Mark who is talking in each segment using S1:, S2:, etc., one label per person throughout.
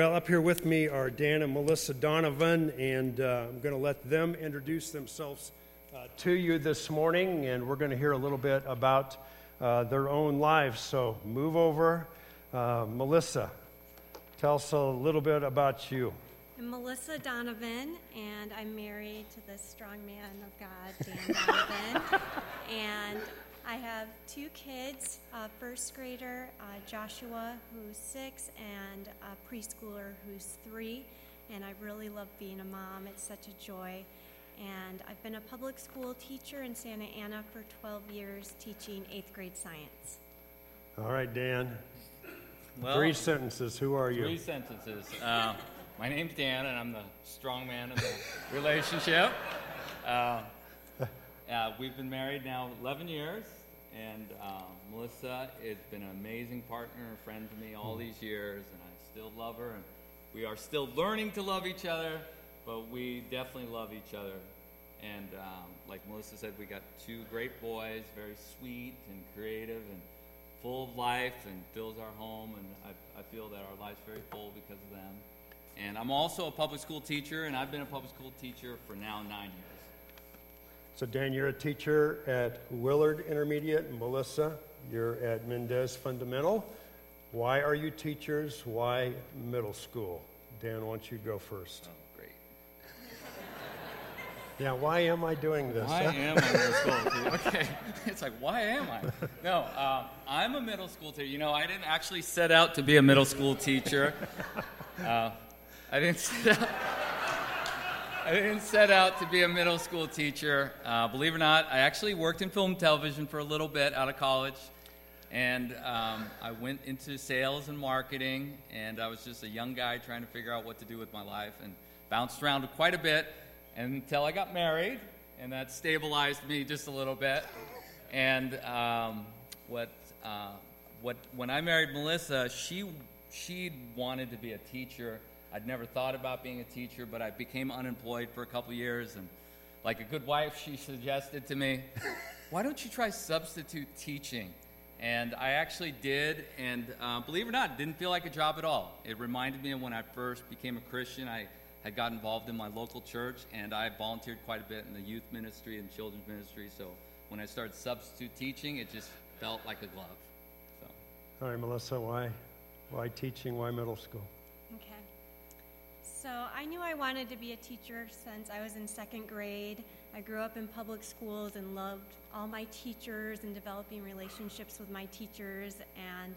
S1: Well, up here with me are Dan and Melissa Donovan, and uh, I'm going to let them introduce themselves uh, to you this morning, and we're going to hear a little bit about uh, their own lives. So move over. Uh, Melissa, tell us a little bit about you.
S2: I'm Melissa Donovan, and I'm married to the strong man of God, Dan Donovan. and I have two kids a first grader, uh, Joshua, who's six, and a preschooler who's three. And I really love being a mom, it's such a joy. And I've been a public school teacher in Santa Ana for 12 years, teaching eighth grade science.
S1: All right, Dan.
S3: Well,
S1: three sentences. Who are you?
S3: Three sentences. Uh, my name's Dan, and I'm the strong man of the relationship. Uh, uh, we've been married now 11 years, and uh, Melissa has been an amazing partner and friend to me all these years, and I still love her. And we are still learning to love each other, but we definitely love each other. And um, like Melissa said, we got two great boys, very sweet and creative and full of life and fills our home. And I, I feel that our life's very full because of them. And I'm also a public school teacher, and I've been a public school teacher for now nine years.
S1: So, Dan, you're a teacher at Willard Intermediate, Melissa, you're at Mendez Fundamental. Why are you teachers? Why middle school? Dan, why don't you go first?
S3: Oh, great.
S1: Yeah, why am I doing this?
S3: Why am I middle school teacher? Okay, it's like, why am I? No, uh, I'm a middle school teacher. You know, I didn't actually set out to be a middle school teacher. Uh, I didn't set out. I didn't set out to be a middle school teacher. Uh, believe it or not, I actually worked in film and television for a little bit out of college. And um, I went into sales and marketing, and I was just a young guy trying to figure out what to do with my life and bounced around quite a bit until I got married, and that stabilized me just a little bit. And um, what, uh, what, when I married Melissa, she, she wanted to be a teacher I'd never thought about being a teacher, but I became unemployed for a couple years. And like a good wife, she suggested to me, why don't you try substitute teaching? And I actually did, and uh, believe it or not, didn't feel like a job at all. It reminded me of when I first became a Christian. I had got involved in my local church, and I volunteered quite a bit in the youth ministry and children's ministry. So when I started substitute teaching, it just felt like a glove. So.
S1: All right, Melissa, why, why teaching? Why middle school?
S2: So I knew I wanted to be a teacher since I was in second grade. I grew up in public schools and loved all my teachers and developing relationships with my teachers. And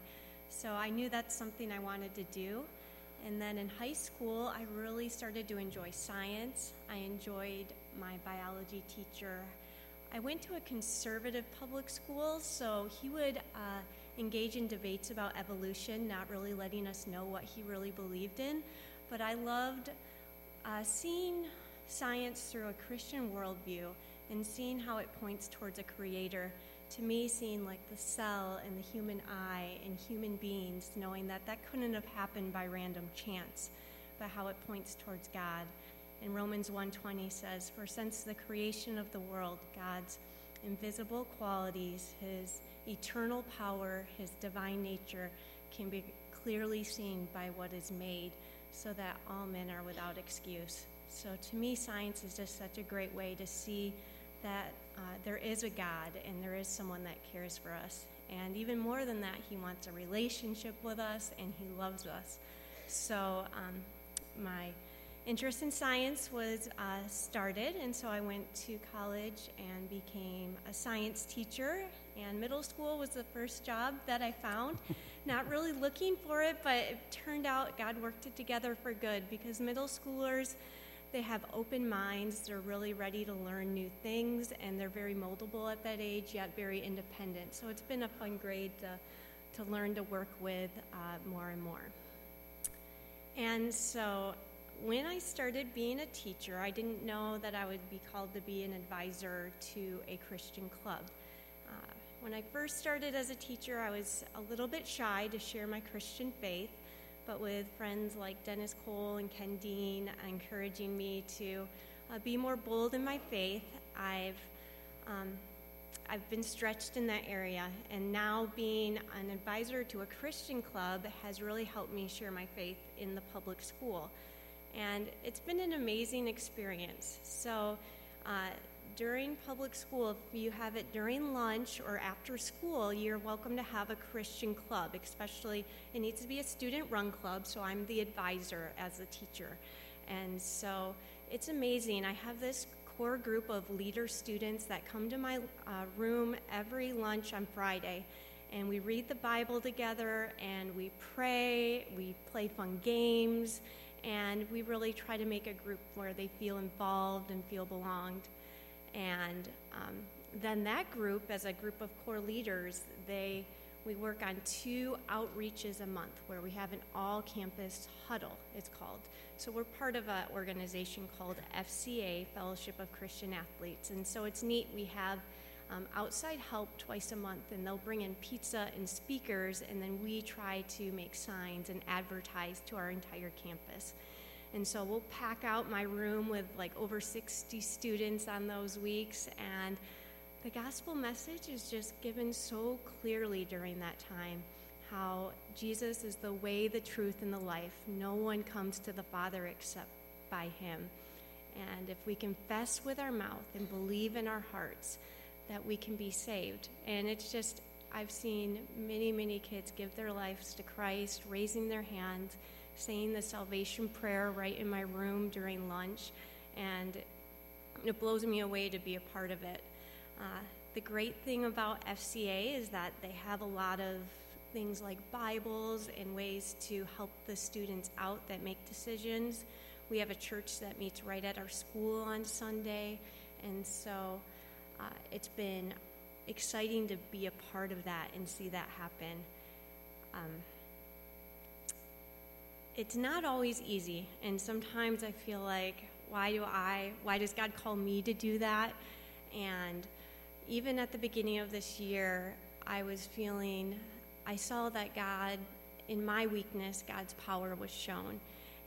S2: so I knew that's something I wanted to do. And then in high school, I really started to enjoy science. I enjoyed my biology teacher. I went to a conservative public school, so he would uh, engage in debates about evolution, not really letting us know what he really believed in but I loved uh, seeing science through a Christian worldview and seeing how it points towards a creator. To me, seeing like the cell and the human eye and human beings, knowing that that couldn't have happened by random chance, but how it points towards God. And Romans 1:20 says, "For since the creation of the world, God's invisible qualities, his eternal power, his divine nature can be clearly seen by what is made." So that all men are without excuse. So to me, science is just such a great way to see that uh, there is a God and there is someone that cares for us. And even more than that, He wants a relationship with us and He loves us. So um, my interest in science was uh, started, and so I went to college and became a science teacher. And middle school was the first job that I found. Not really looking for it, but it turned out God worked it together for good because middle schoolers, they have open minds, they're really ready to learn new things, and they're very moldable at that age, yet very independent. So it's been a fun grade to, to learn to work with uh, more and more. And so when I started being a teacher, I didn't know that I would be called to be an advisor to a Christian club. When I first started as a teacher, I was a little bit shy to share my Christian faith, but with friends like Dennis Cole and Ken Dean encouraging me to uh, be more bold in my faith, I've um, I've been stretched in that area, and now being an advisor to a Christian club has really helped me share my faith in the public school. And it's been an amazing experience. So, uh, during public school, if you have it during lunch or after school, you're welcome to have a Christian club, especially it needs to be a student run club, so I'm the advisor as a teacher. And so it's amazing. I have this core group of leader students that come to my uh, room every lunch on Friday. And we read the Bible together and we pray, we play fun games, and we really try to make a group where they feel involved and feel belonged. And um, then that group, as a group of core leaders, they we work on two outreaches a month where we have an all campus huddle, it's called. So we're part of an organization called FCA, Fellowship of Christian Athletes. And so it's neat. We have um, outside help twice a month, and they'll bring in pizza and speakers, and then we try to make signs and advertise to our entire campus. And so we'll pack out my room with like over 60 students on those weeks, and the gospel message is just given so clearly during that time how Jesus is the way, the truth, and the life. No one comes to the Father except by him. And if we confess with our mouth and believe in our hearts, that we can be saved. And it's just, I've seen many, many kids give their lives to Christ, raising their hands, saying the salvation prayer right in my room during lunch. And it blows me away to be a part of it. Uh, the great thing about FCA is that they have a lot of things like Bibles and ways to help the students out that make decisions. We have a church that meets right at our school on Sunday, and so uh, it's been exciting to be a part of that and see that happen. Um, it's not always easy, and sometimes I feel like, why do I, why does God call me to do that? And even at the beginning of this year, I was feeling I saw that God, in my weakness, God's power was shown.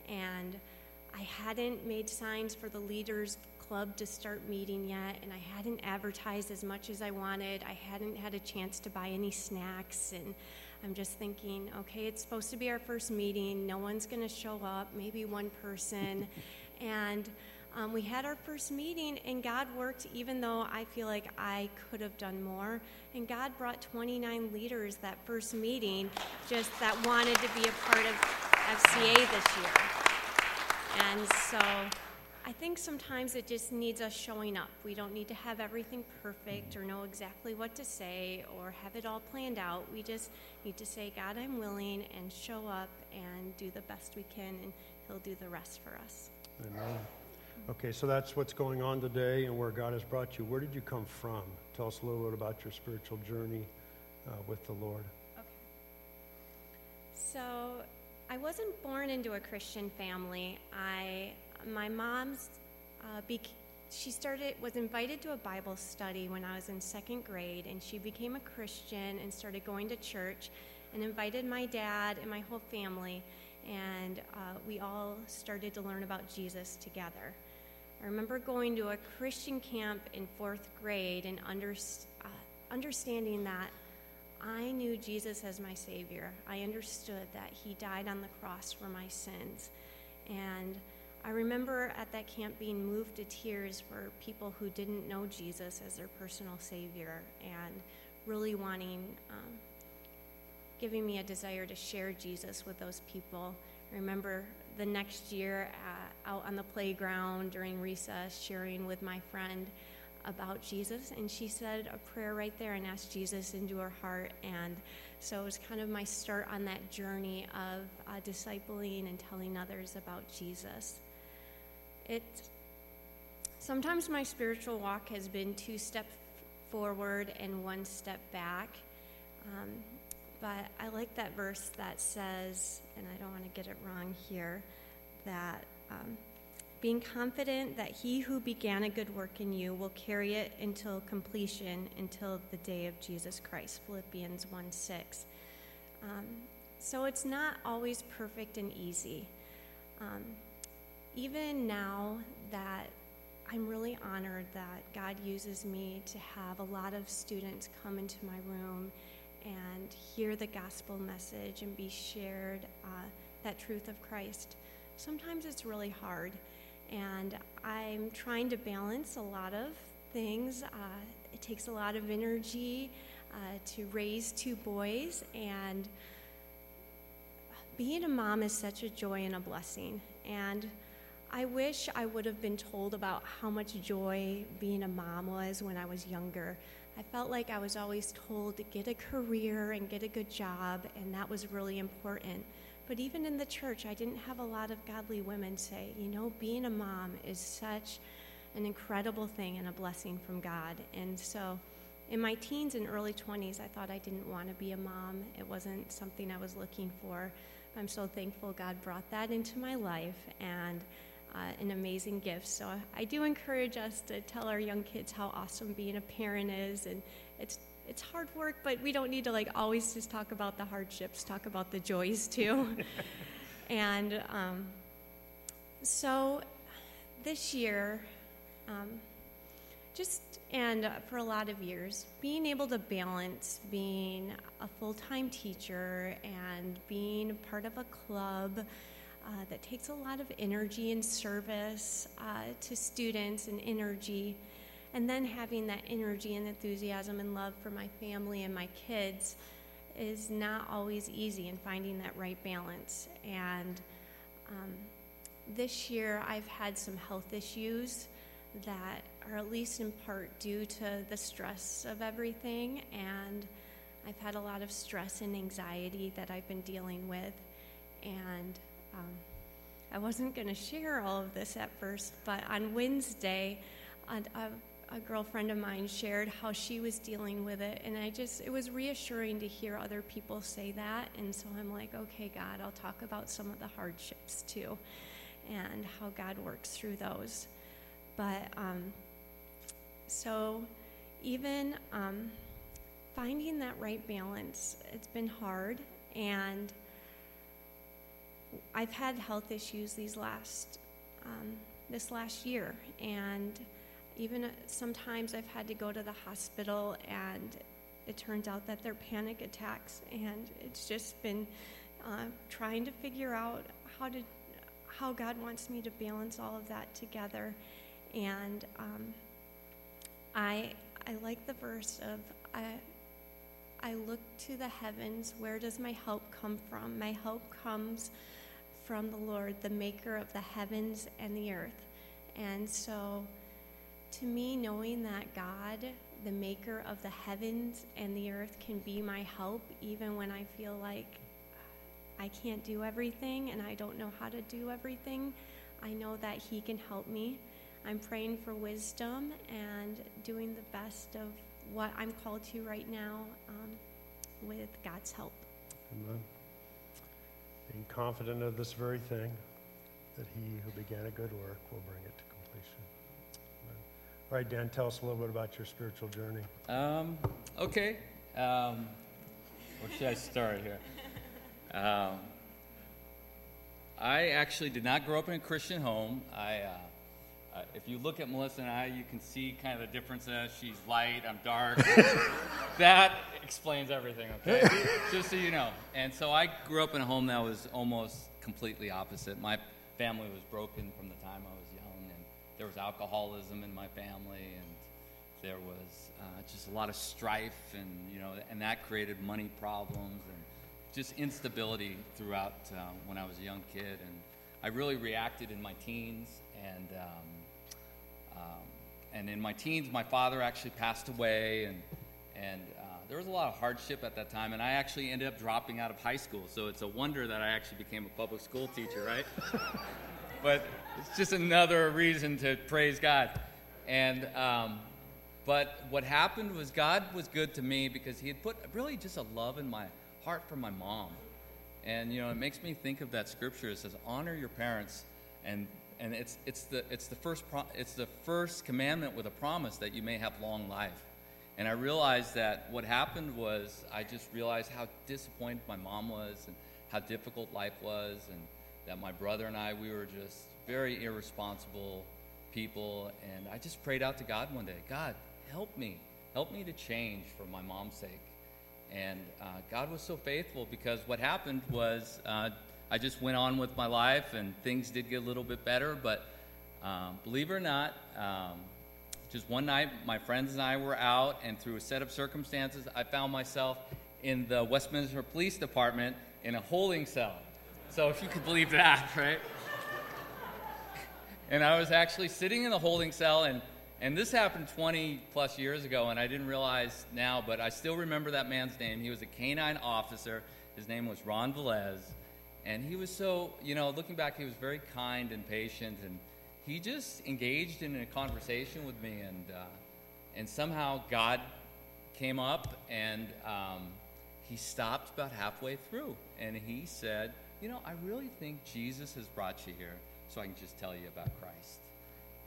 S2: And I hadn't made signs for the leaders club to start meeting yet, and I hadn't advertised as much as I wanted. I hadn't had a chance to buy any snacks, and I'm just thinking, okay, it's supposed to be our first meeting. No one's going to show up, maybe one person. and um, we had our first meeting, and God worked even though I feel like I could have done more. And God brought 29 leaders that first meeting just that wanted to be a part of FCA this year. And so I think sometimes it just needs us showing up. We don't need to have everything perfect or know exactly what to say or have it all planned out. We just need to say, God, I'm willing, and show up and do the best we can, and He'll do the rest for us.
S1: Amen. Okay, so that's what's going on today and where God has brought you. Where did you come from? Tell us a little bit about your spiritual journey uh, with the Lord.
S2: Okay. So, I wasn't born into a Christian family. I, my mom's, uh, she started was invited to a Bible study when I was in second grade, and she became a Christian and started going to church, and invited my dad and my whole family, and uh, we all started to learn about Jesus together. I remember going to a Christian camp in fourth grade and under, uh, understanding that I knew Jesus as my Savior. I understood that He died on the cross for my sins. And I remember at that camp being moved to tears for people who didn't know Jesus as their personal Savior and really wanting, um, giving me a desire to share Jesus with those people. I remember the next year uh, out on the playground during recess sharing with my friend about Jesus, and she said a prayer right there and asked Jesus into her heart. And so it was kind of my start on that journey of uh, discipling and telling others about Jesus. It sometimes my spiritual walk has been two steps forward and one step back. Um, but I like that verse that says, and I don't want to get it wrong here, that um, being confident that he who began a good work in you will carry it until completion until the day of Jesus Christ. Philippians 1 6. Um, so it's not always perfect and easy. Um, even now that I'm really honored that God uses me to have a lot of students come into my room and hear the gospel message and be shared uh, that truth of Christ. Sometimes it's really hard, and I'm trying to balance a lot of things. Uh, it takes a lot of energy uh, to raise two boys, and being a mom is such a joy and a blessing. And I wish I would have been told about how much joy being a mom was when I was younger. I felt like I was always told to get a career and get a good job, and that was really important. But even in the church, I didn't have a lot of godly women say, you know, being a mom is such an incredible thing and a blessing from God. And so in my teens and early 20s, I thought I didn't want to be a mom. It wasn't something I was looking for. I'm so thankful God brought that into my life. And uh, an amazing gift. So I do encourage us to tell our young kids how awesome being a parent is, and it's it's hard work, but we don't need to like always just talk about the hardships. Talk about the joys too. and um, so this year, um, just and for a lot of years, being able to balance being a full time teacher and being part of a club uh, that takes a lot of energy and service uh, to students and energy. And then having that energy and enthusiasm and love for my family and my kids is not always easy in finding that right balance. And um, this year I've had some health issues that are at least in part due to the stress of everything. And I've had a lot of stress and anxiety that I've been dealing with. And um, I wasn't going to share all of this at first, but on Wednesday, a, a, girlfriend of mine shared how she was dealing with it, and I just, it was reassuring to hear other people say that. And so I'm like, okay, God, I'll talk about some of the hardships too and how God works through those. But um, so even um, finding that right balance, it's been hard. And I've had health issues these last um, this last year, and even uh, sometimes I've had to go to the hospital, and it turns out that they're panic attacks, and it's just been uh, trying to figure out how to how God wants me to balance all of that together, and um, I I like the verse of I. I look to the heavens. Where does my help come from? My help comes from the Lord, the maker of the heavens and the earth. And so, to me, knowing that God, the maker of the heavens and the earth, can be my help, even when I feel like I can't do everything and I don't know how to do everything, I know that He can help me. I'm praying for wisdom and doing the best of what I'm called to right now um, with God's help.
S1: Amen being confident of this very thing, that he who began a good work will bring it to completion. Amen. All right, Dan, tell us a little bit about your spiritual journey.
S3: Um, okay. Um, where should I start here? Um, I actually did not grow up in a Christian home. I, uh, uh, if you look at Melissa and I, you can see kind of the differences. She's light, I'm dark. that explains everything, okay? Just so you know. And so I grew up in a home that was almost completely opposite. My family was broken from the time I was young, and there was alcoholism in my family, and there was uh, just a lot of strife, and you know, and that created money problems and just instability throughout uh, when I was a young kid. And I really reacted in my teens, and um, um, and in my teens, my father actually passed away, and and uh, there was a lot of hardship at that time, and I actually ended up dropping out of high school. So it's a wonder that I actually became a public school teacher, right? but it's just another reason to praise God. And um, but what happened was God was good to me because He had put really just a love in my heart for my mom. And you know, it makes me think of that scripture. It says, "Honor your parents," and and it's it's the it's the first pro- it's the first commandment with a promise that you may have long life. And I realized that what happened was I just realized how disappointed my mom was and how difficult life was, and that my brother and I we were just very irresponsible, people. And I just prayed out to God one day God, help me. Help me to change for my mom's sake. And uh, God was so faithful because what happened was uh, I just went on with my life and things did get a little bit better. But um, believe it or not, um, just one night, my friends and I were out, and through a set of circumstances, I found myself in the Westminster Police Department in a holding cell. So, if you could believe that, right? and I was actually sitting in the holding cell, and, and this happened 20 plus years ago, and I didn't realize now, but I still remember that man's name. He was a canine officer. His name was Ron Velez. And he was so, you know, looking back, he was very kind and patient, and he just engaged in a conversation with me, and uh, and somehow God came up, and um, he stopped about halfway through, and he said, "You know, I really think Jesus has brought you here, so I can just tell you about Christ."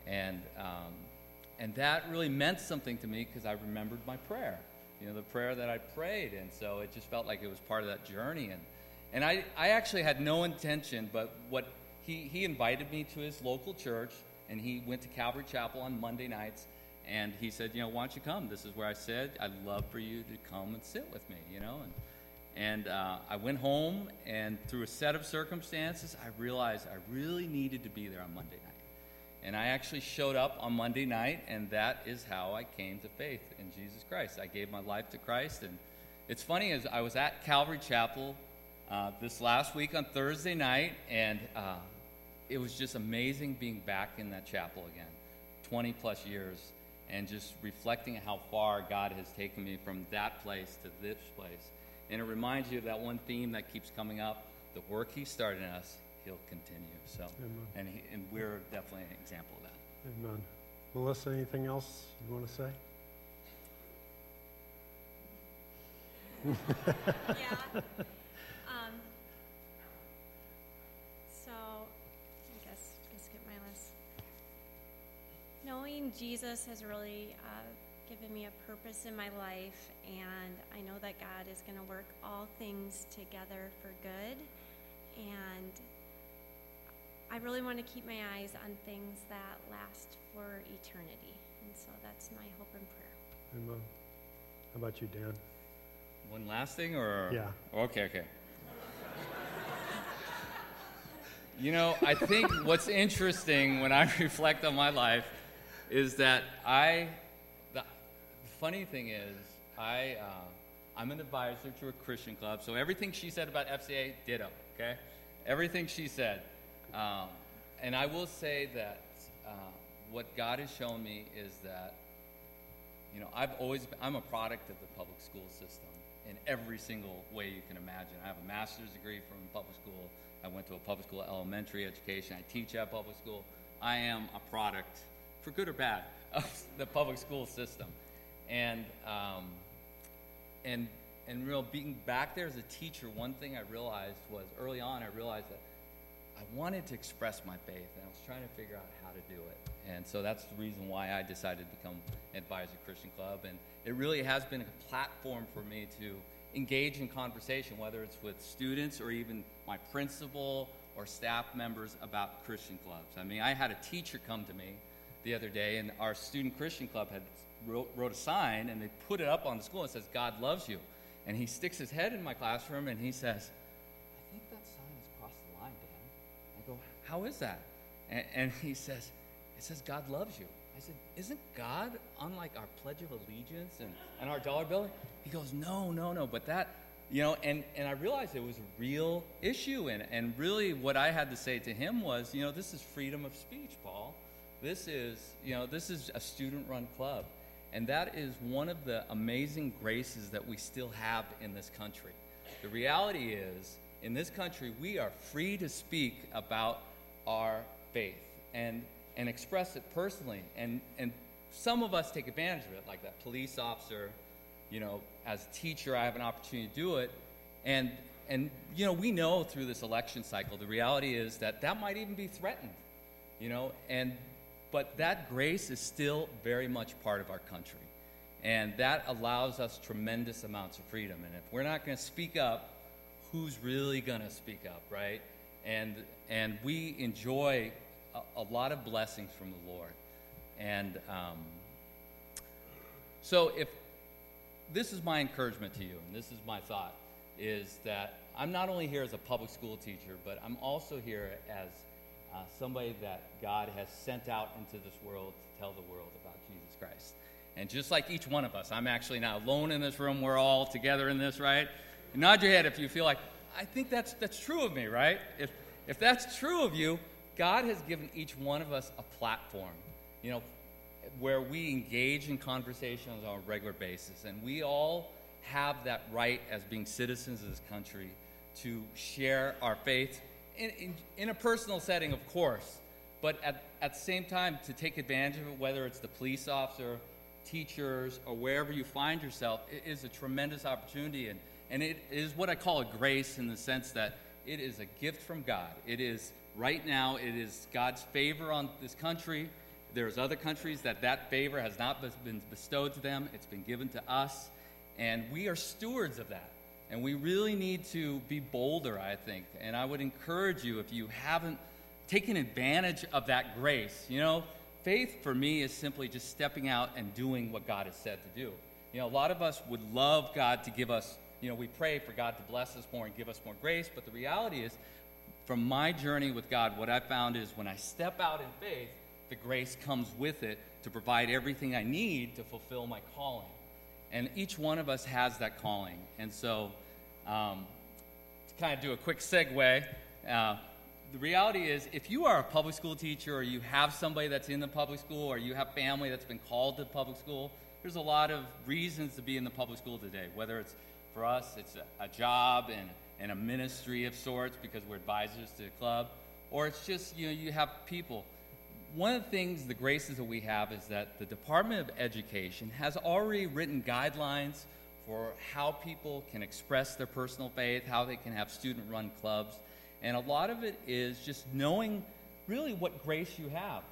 S3: And um, and that really meant something to me because I remembered my prayer, you know, the prayer that I prayed, and so it just felt like it was part of that journey, and and I I actually had no intention, but what he, he invited me to his local church, and he went to Calvary Chapel on Monday nights. And he said, you know, why don't you come? This is where I said I'd love for you to come and sit with me, you know. And and uh, I went home, and through a set of circumstances, I realized I really needed to be there on Monday night. And I actually showed up on Monday night, and that is how I came to faith in Jesus Christ. I gave my life to Christ, and it's funny as I was at Calvary Chapel uh, this last week on Thursday night, and uh, it was just amazing being back in that chapel again, 20 plus years, and just reflecting how far God has taken me from that place to this place. And it reminds you of that one theme that keeps coming up the work He started in us, He'll continue. So, and, he, and we're definitely an example of that.
S1: Amen. Melissa, anything else you want to say?
S2: yeah. Um, so, I guess just get my list. Knowing Jesus has really uh, given me a purpose in my life, and I know that God is going to work all things together for good. And I really want to keep my eyes on things that last for eternity. And so that's my hope and prayer.
S1: Amen. How about you, Dan?
S3: One last thing, or
S1: Yeah.
S3: Okay, okay. you know, I think what's interesting when I reflect on my life is that I. The, the funny thing is, I. Uh, I'm an advisor to a Christian club, so everything she said about FCA, ditto. Okay, everything she said, um, and I will say that uh, what God has shown me is that you know, I've always been, I'm a product of the public school system in every single way you can imagine. I have a master's degree from public school. I went to a public school elementary education. I teach at public school. I am a product, for good or bad, of the public school system. And um, and and real being back there as a teacher, one thing I realized was early on I realized that I wanted to express my faith, and I was trying to figure out how to do it. And so that's the reason why I decided to become Advisor Christian Club. And it really has been a platform for me to engage in conversation, whether it's with students or even my principal or staff members about Christian clubs. I mean, I had a teacher come to me the other day, and our student Christian club had wrote, wrote a sign, and they put it up on the school and says, "God loves you." And he sticks his head in my classroom, and he says, "I think that sign has crossed the line, Dan." I go, "How is that?" And, and he says, "It says God loves you." I said, Isn't God on like our Pledge of Allegiance and, and our dollar bill? He goes, No, no, no. But that, you know, and, and I realized it was a real issue. And, and really, what I had to say to him was, you know, this is freedom of speech, Paul. This is, you know, this is a student run club. And that is one of the amazing graces that we still have in this country. The reality is, in this country, we are free to speak about our faith. And and express it personally. And, and some of us take advantage of it, like that police officer. You know, as a teacher, I have an opportunity to do it. And, and you know, we know through this election cycle, the reality is that that might even be threatened. You know, and but that grace is still very much part of our country. And that allows us tremendous amounts of freedom. And if we're not going to speak up, who's really going to speak up, right? And, and we enjoy a, a lot of blessings from the Lord. And um, so, if this is my encouragement to you, and this is my thought, is that I'm not only here as a public school teacher, but I'm also here as uh, somebody that God has sent out into this world to tell the world about Jesus Christ. And just like each one of us, I'm actually not alone in this room. We're all together in this, right? nod your head if you feel like, I think that's, that's true of me, right? If, if that's true of you, God has given each one of us a platform, you know, where we engage in conversations on a regular basis. And we all have that right as being citizens of this country to share our faith in, in, in, a personal setting, of course, but at, at the same time to take advantage of it, whether it's the police officer, teachers, or wherever you find yourself, it is a tremendous opportunity. And, and it is what I call a grace in the sense that it is a gift from God. It is, right now, it is God's favor on this country. There's other countries that that favor has not been bestowed to them, it's been given to us. And we are stewards of that. And we really need to be bolder, I think. And I would encourage you, if you haven't taken advantage of that grace, you know, faith for me is simply just stepping out and doing what God has said to do. You know, a lot of us would love God to give us, you know, we pray for God to bless us more and give us more grace, but the reality is, from my journey with God, what I found is when I step out in faith, the grace comes with it to provide everything I need to fulfill my calling. And each one of us has that calling. And so, um, to kind of do a quick segue, uh, the reality is if you are a public school teacher or you have somebody that's in the public school or you have family that's been called to public school, there's a lot of reasons to be in the public school today. Whether it's for us, it's a, a job and, and a ministry of sorts because we're advisors to the club, or it's just, you know, you have people one of the things, the graces that we have, is that the Department of Education has already written guidelines for how people can express their personal faith, how they can have student run clubs. And a lot of it is just knowing really what grace you have.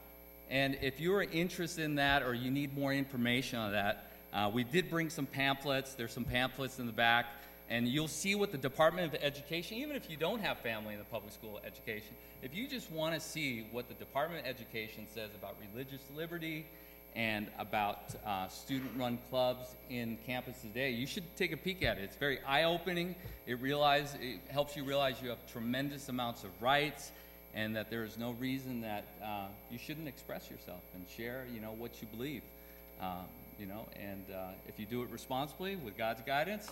S3: And if you're interested in that or you need more information on that, uh, we did bring some pamphlets. There's some pamphlets in the back and you'll see what the Department of Education, even if you don't have family in the public school education, if you just want to see what the Department of Education says about religious liberty and about uh, student run clubs in campus today, you should take a peek at it. It's very eye opening. It, realize, it helps you realize you have tremendous amounts of rights and that there is no reason that uh, you shouldn't express yourself and share you know, what you believe. Um, you know, and uh, if you do it responsibly with God's guidance,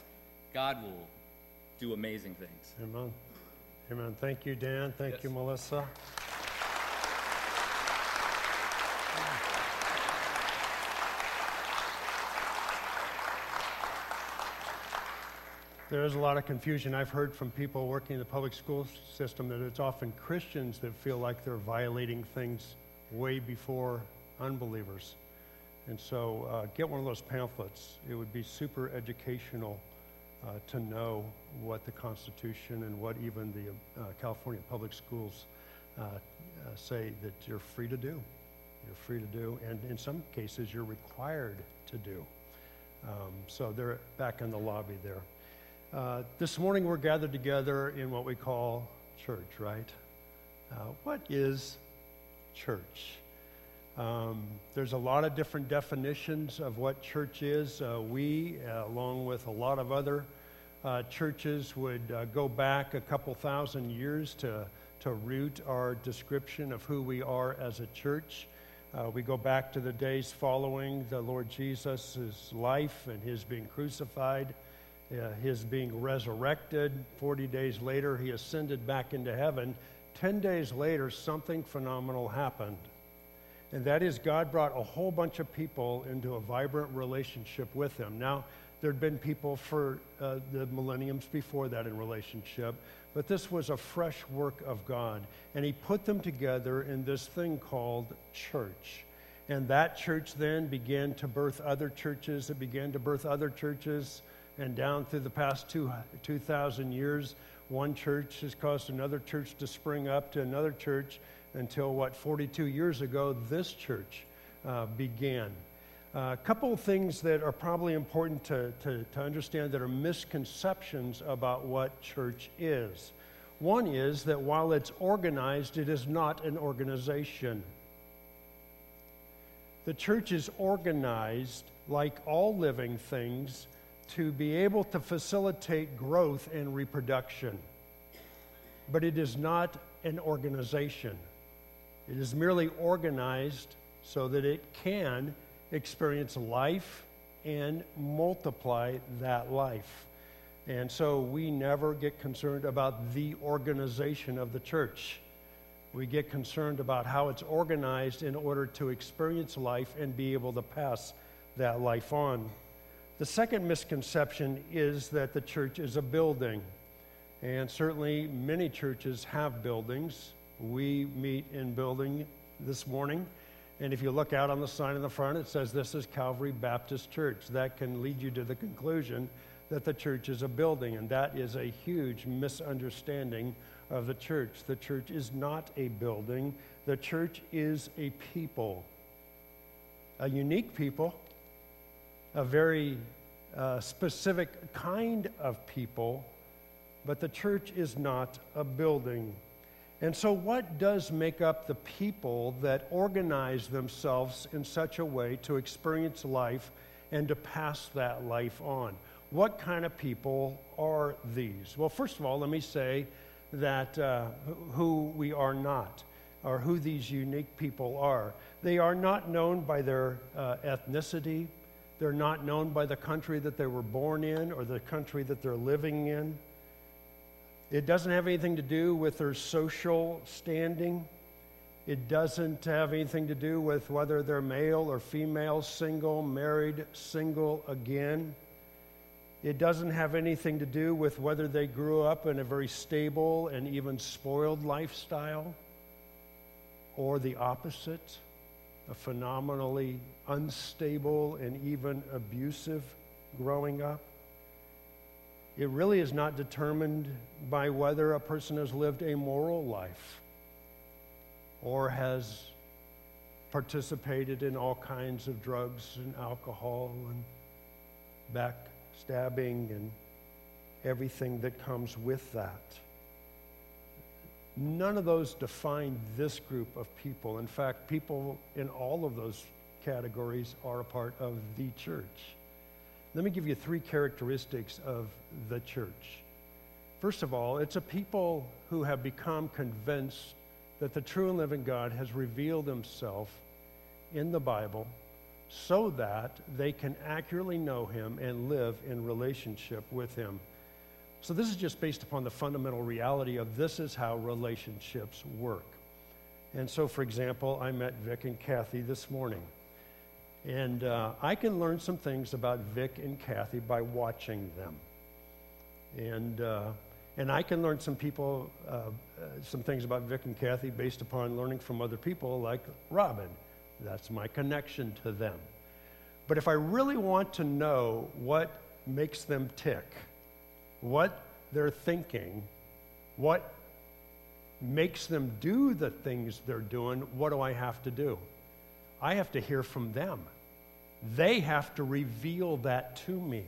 S3: God will do amazing things.
S1: Amen. Amen. Thank you, Dan. Thank yes. you, Melissa. There is a lot of confusion. I've heard from people working in the public school system that it's often Christians that feel like they're violating things way before unbelievers. And so uh, get one of those pamphlets. It would be super educational uh, to know what the Constitution and what even the uh, California public schools uh, uh, say that you're free to do. You're free to do, and in some cases, you're required to do. Um, so they're back in the lobby there. Uh, this morning, we're gathered together in what we call church, right? Uh, what is church? Um, there's a lot of different definitions of what church is. Uh, we, uh, along with a lot of other uh, churches, would uh, go back a couple thousand years to, to root our description of who we are as a church. Uh, we go back to the days following the Lord Jesus' life and his being crucified, uh, his being resurrected. 40 days later, he ascended back into heaven. 10 days later, something phenomenal happened and that is God brought a whole bunch of people into a vibrant relationship with Him. Now, there'd been people for uh, the millenniums before that in relationship, but this was a fresh work of God. And He put them together in this thing called church. And that church then began to birth other churches. It began to birth other churches. And down through the past two, 2,000 years, one church has caused another church to spring up to another church until what, 42 years ago, this church uh, began. A uh, couple of things that are probably important to, to, to understand that are misconceptions about what church is. One is that while it's organized, it is not an organization. The church is organized, like all living things, to be able to facilitate growth and reproduction. But it is not an organization, it is merely organized so that it can experience life and multiply that life. And so we never get concerned about the organization of the church. We get concerned about how it's organized in order to experience life and be able to pass that life on. The second misconception is that the church is a building. And certainly many churches have buildings. We meet in building this morning. And if you look out on the sign in the front, it says this is Calvary Baptist Church. That can lead you to the conclusion that the church is a building, and that is a huge misunderstanding of the church. The church is not a building, the church is a people, a unique people, a very uh, specific kind of people, but the church is not a building. And so, what does make up the people that organize themselves in such a way to experience life and to pass that life on? What kind of people are these? Well, first of all, let me say that uh, who we are not, or who these unique people are. They are not known by their uh, ethnicity, they're not known by the country that they were born in or the country that they're living in. It doesn't have anything to do with their social standing. It doesn't have anything to do with whether they're male or female, single, married, single again. It doesn't have anything to do with whether they grew up in a very stable and even spoiled lifestyle or the opposite, a phenomenally unstable and even abusive growing up. It really is not determined by whether a person has lived a moral life or has participated in all kinds of drugs and alcohol and backstabbing and everything that comes with that. None of those define this group of people. In fact, people in all of those categories are a part of the church. Let me give you three characteristics of the church. First of all, it's a people who have become convinced that the true and living God has revealed himself in the Bible so that they can accurately know him and live in relationship with him. So, this is just based upon the fundamental reality of this is how relationships work. And so, for example, I met Vic and Kathy this morning. And uh, I can learn some things about Vic and Kathy by watching them. And, uh, and I can learn some people, uh, uh some things about Vic and Kathy based upon learning from other people like Robin that's my connection to them. But if I really want to know what makes them tick, what they're thinking, what makes them do the things they're doing, what do I have to do? I have to hear from them. They have to reveal that to me.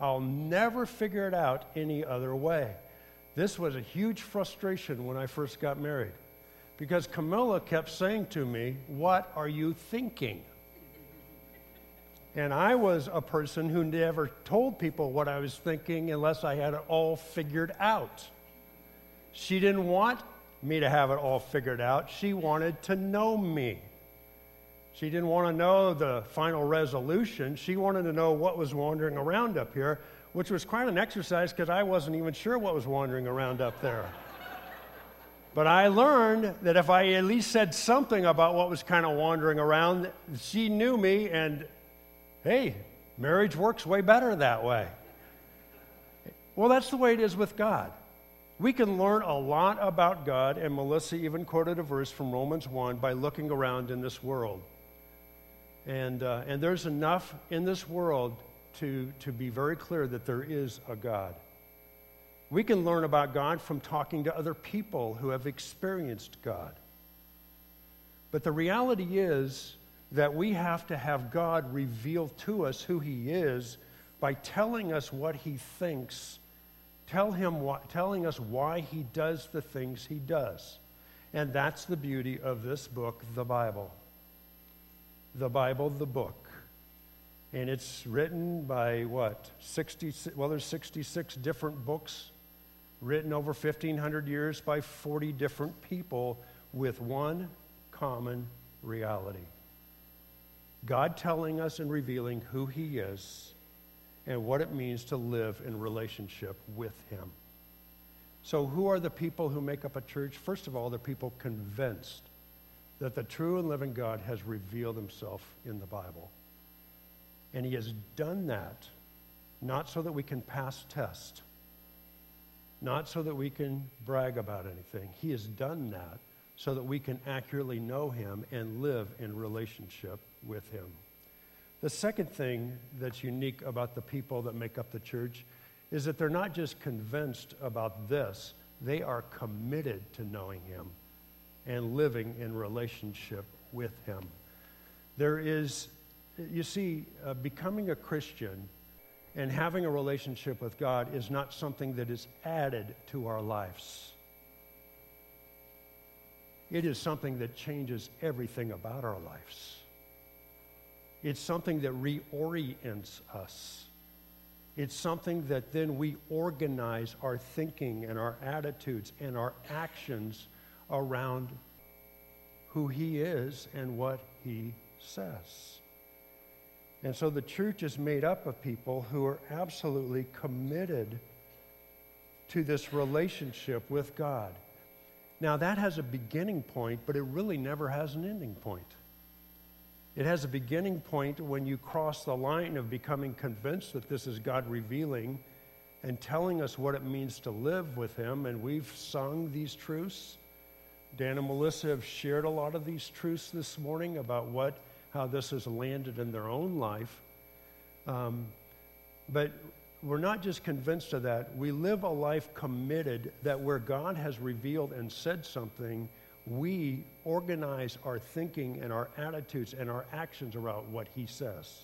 S1: I'll never figure it out any other way. This was a huge frustration when I first got married because Camilla kept saying to me, What are you thinking? And I was a person who never told people what I was thinking unless I had it all figured out. She didn't want me to have it all figured out. She wanted to know me. She didn't want to know the final resolution. She wanted to know what was wandering around up here, which was quite an exercise because I wasn't even sure what was wandering around up there. But I learned that if I at least said something about what was kind of wandering around, she knew me, and hey, marriage works way better that way. Well, that's the way it is with God. We can learn a lot about God, and Melissa even quoted a verse from Romans 1 by looking around in this world. And, uh, and there's enough in this world to, to be very clear that there is a God. We can learn about God from talking to other people who have experienced God. But the reality is that we have to have God reveal to us who He is by telling us what He thinks, tell him what, telling us why He does the things He does. And that's the beauty of this book, the Bible. The Bible, the book. And it's written by what? 60, well, there's 66 different books written over 1,500 years by 40 different people with one common reality God telling us and revealing who He is and what it means to live in relationship with Him. So, who are the people who make up a church? First of all, the people convinced that the true and living God has revealed Himself in the Bible. And He has done that not so that we can pass test, not so that we can brag about anything. He has done that so that we can accurately know Him and live in relationship with Him. The second thing that's unique about the people that make up the church is that they're not just convinced about this, they are committed to knowing Him and living in relationship with Him. There is, you see, uh, becoming a Christian and having a relationship with God is not something that is added to our lives. It is something that changes everything about our lives. It's something that reorients us. It's something that then we organize our thinking and our attitudes and our actions around who He is and what He says. And so the church is made up of people who are absolutely committed to this relationship with God. Now, that has a beginning point, but it really never has an ending point. It has a beginning point when you cross the line of becoming convinced that this is God revealing and telling us what it means to live with Him. And we've sung these truths. Dan and Melissa have shared a lot of these truths this morning about what, how this has landed in their own life. Um, but we're not just convinced of that. We live a life committed that where God has revealed and said something, we organize our thinking and our attitudes and our actions around what He says.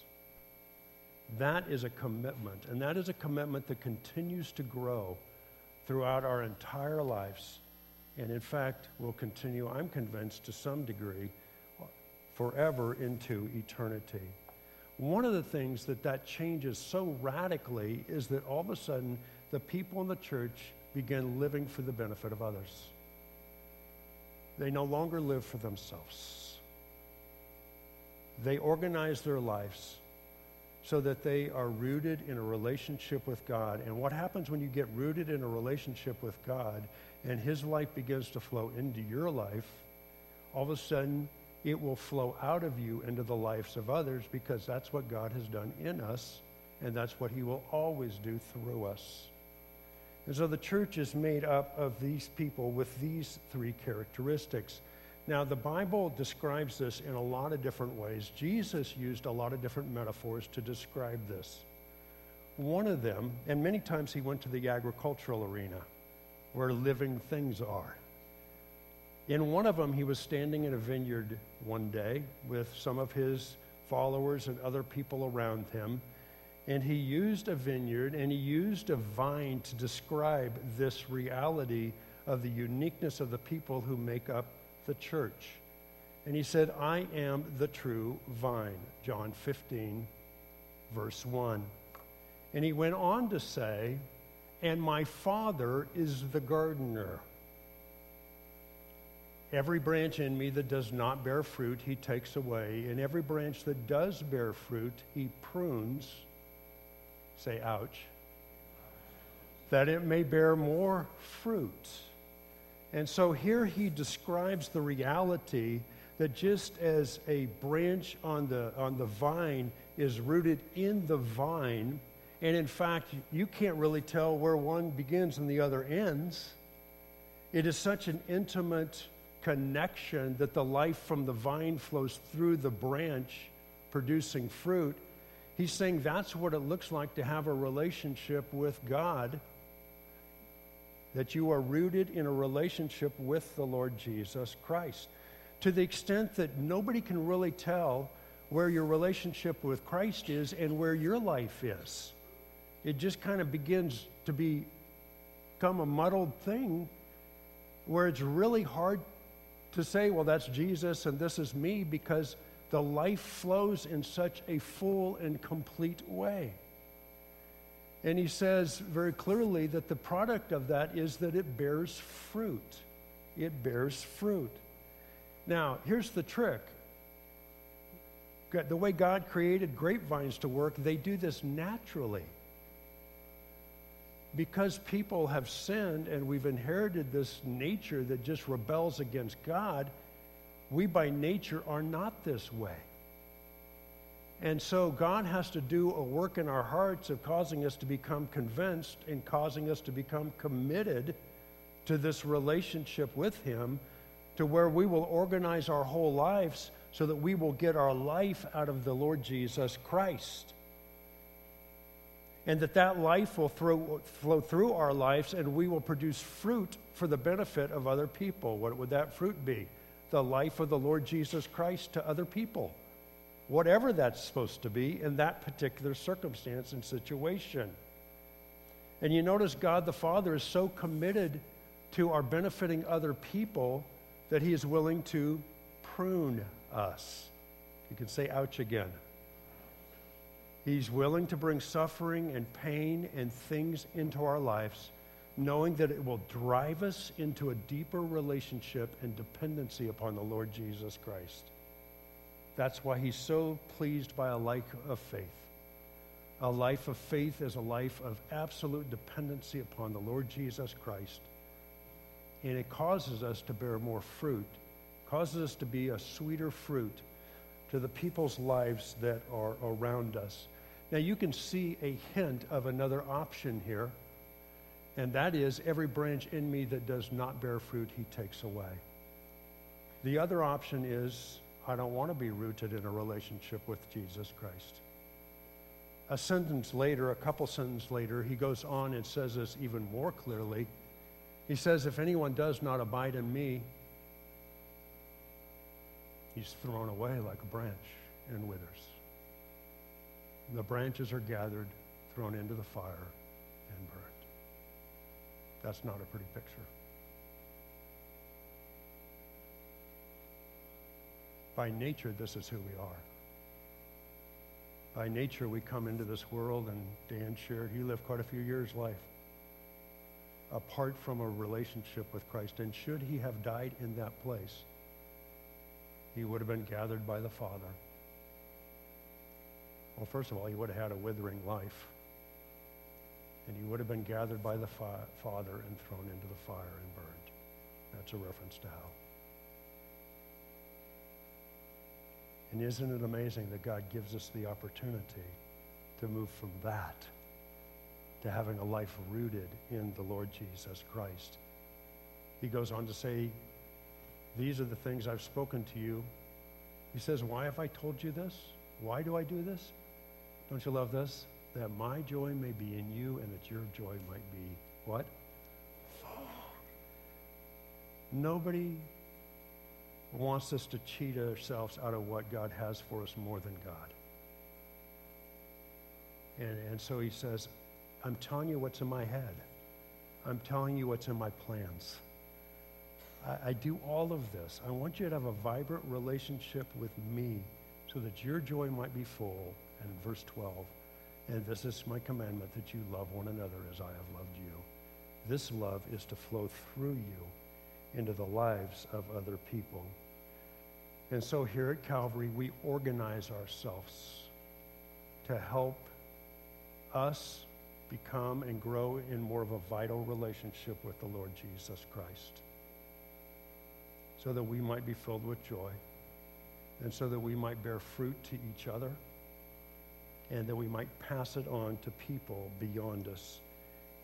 S1: That is a commitment, and that is a commitment that continues to grow throughout our entire lives. And in fact, will continue, I'm convinced, to some degree, forever into eternity. One of the things that that changes so radically is that all of a sudden the people in the church begin living for the benefit of others. They no longer live for themselves. They organize their lives so that they are rooted in a relationship with God. And what happens when you get rooted in a relationship with God and His life begins to flow into your life? All of a sudden, it will flow out of you into the lives of others because that's what God has done in us, and that's what He will always do through us. And so the church is made up of these people with these three characteristics. Now, the Bible describes this in a lot of different ways. Jesus used a lot of different metaphors to describe this. One of them, and many times he went to the agricultural arena where living things are. In one of them, he was standing in a vineyard one day with some of his followers and other people around him. And he used a vineyard and he used a vine to describe this reality of the uniqueness of the people who make up the church. And he said, I am the true vine. John 15, verse 1. And he went on to say, and my Father is the gardener. Every branch in me that does not bear fruit, he takes away. And every branch that does bear fruit, he prunes. Say, ouch. That it may bear more fruit. And so here he describes the reality that just as a branch on the, on the vine is rooted in the vine, and in fact, you can't really tell where one begins and the other ends, it is such an intimate connection that the life from the vine flows through the branch, producing fruit. He's saying that's what it looks like to have a relationship with God, that you are rooted in a relationship with the Lord Jesus Christ. To the extent that nobody can really tell where your relationship with Christ is and where your life is. It just kind of begins to be, become a muddled thing where it's really hard to say, well, that's Jesus and this is me, because the life flows in such a full and complete way. And he says very clearly that the product of that is that it bears fruit. It bears fruit. Now, here's the trick the way God created grapevines to work, they do this naturally. Because people have sinned and we've inherited this nature that just rebels against God, we by nature are not this way. And so God has to do a work in our hearts of causing us to become convinced and causing us to become committed to this relationship with Him to where we will organize our whole lives so that we will get our life out of the Lord Jesus Christ. And that that life will throw, flow through our lives and we will produce fruit for the benefit of other people. What would that fruit be? The life of the Lord Jesus Christ to other people. Whatever that's supposed to be in that particular circumstance and situation. And you notice God the Father is so committed to our benefiting other people that he is willing to prune us. You can say, ouch again. He's willing to bring suffering and pain and things into our lives, knowing that it will drive us into a deeper relationship and dependency upon the Lord Jesus Christ. That's why he's so pleased by a life of faith. A life of faith is a life of absolute dependency upon the Lord Jesus Christ. And it causes us to bear more fruit causes us to be a sweeter fruit to the people's lives that are around us. Now, you can see a hint of another option here, and that is every branch in me that does not bear fruit, he takes away. The other option is I don't want to be rooted in a relationship with Jesus Christ. A sentence later, a couple sentences later, he goes on and says this even more clearly. He says, If anyone does not abide in me, he's thrown away like a branch and withers. The branches are gathered, thrown into the fire, and burned. That's not a pretty picture. By nature, this is who we are. By nature, we come into this world, and Dan shared, he lived quite a few years' life apart from a relationship with Christ. And should he have died in that place, he would have been gathered by the Father. Well, first of all, he would have had a withering life. And he would have been gathered by the fa- Father and thrown into the fire and burned. That's a reference to hell. And isn't it amazing that God gives us the opportunity to move from that to having a life rooted in the Lord Jesus Christ? He goes on to say, these are the things I've spoken to you. He says, Why have I told you this? Why do I do this? Don't you love this? That my joy may be in you and that your joy might be what? Nobody wants us to cheat ourselves out of what God has for us more than God. And, and so he says, I'm telling you what's in my head. I'm telling you what's in my plans. I, I do all of this. I want you to have a vibrant relationship with me so that your joy might be full. And verse 12, and this is my commandment that you love one another as I have loved you. This love is to flow through you into the lives of other people. And so here at Calvary, we organize ourselves to help us become and grow in more of a vital relationship with the Lord Jesus Christ so that we might be filled with joy and so that we might bear fruit to each other and that we might pass it on to people beyond us.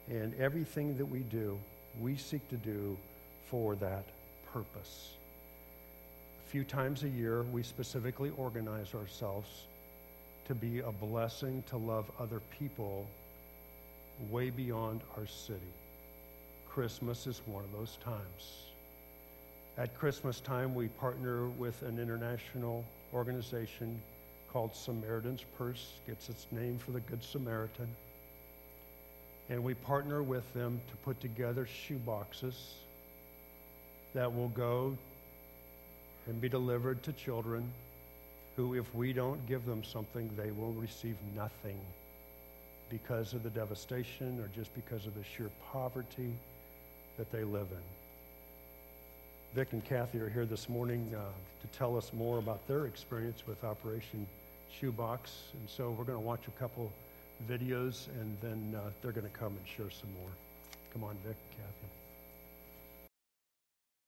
S1: And everything that we do, we seek to do for that purpose. A few times a year, we specifically organize ourselves to be a blessing to love other people way beyond our city. Christmas is one of those times. At Christmas time, we partner with an international organization called Samaritan's Purse, gets its name for the Good Samaritan. And we partner with them to put together shoe boxes that will go and be delivered to children who, if we don't give them something, they will receive nothing because of the devastation or just because of the sheer poverty that they live in. Vic and Kathy are here this morning uh, to tell us more about their experience with Operation Shoebox. And so we're going to watch a couple videos and then uh, they're going to come and share some more. Come on, Vic, Kathy.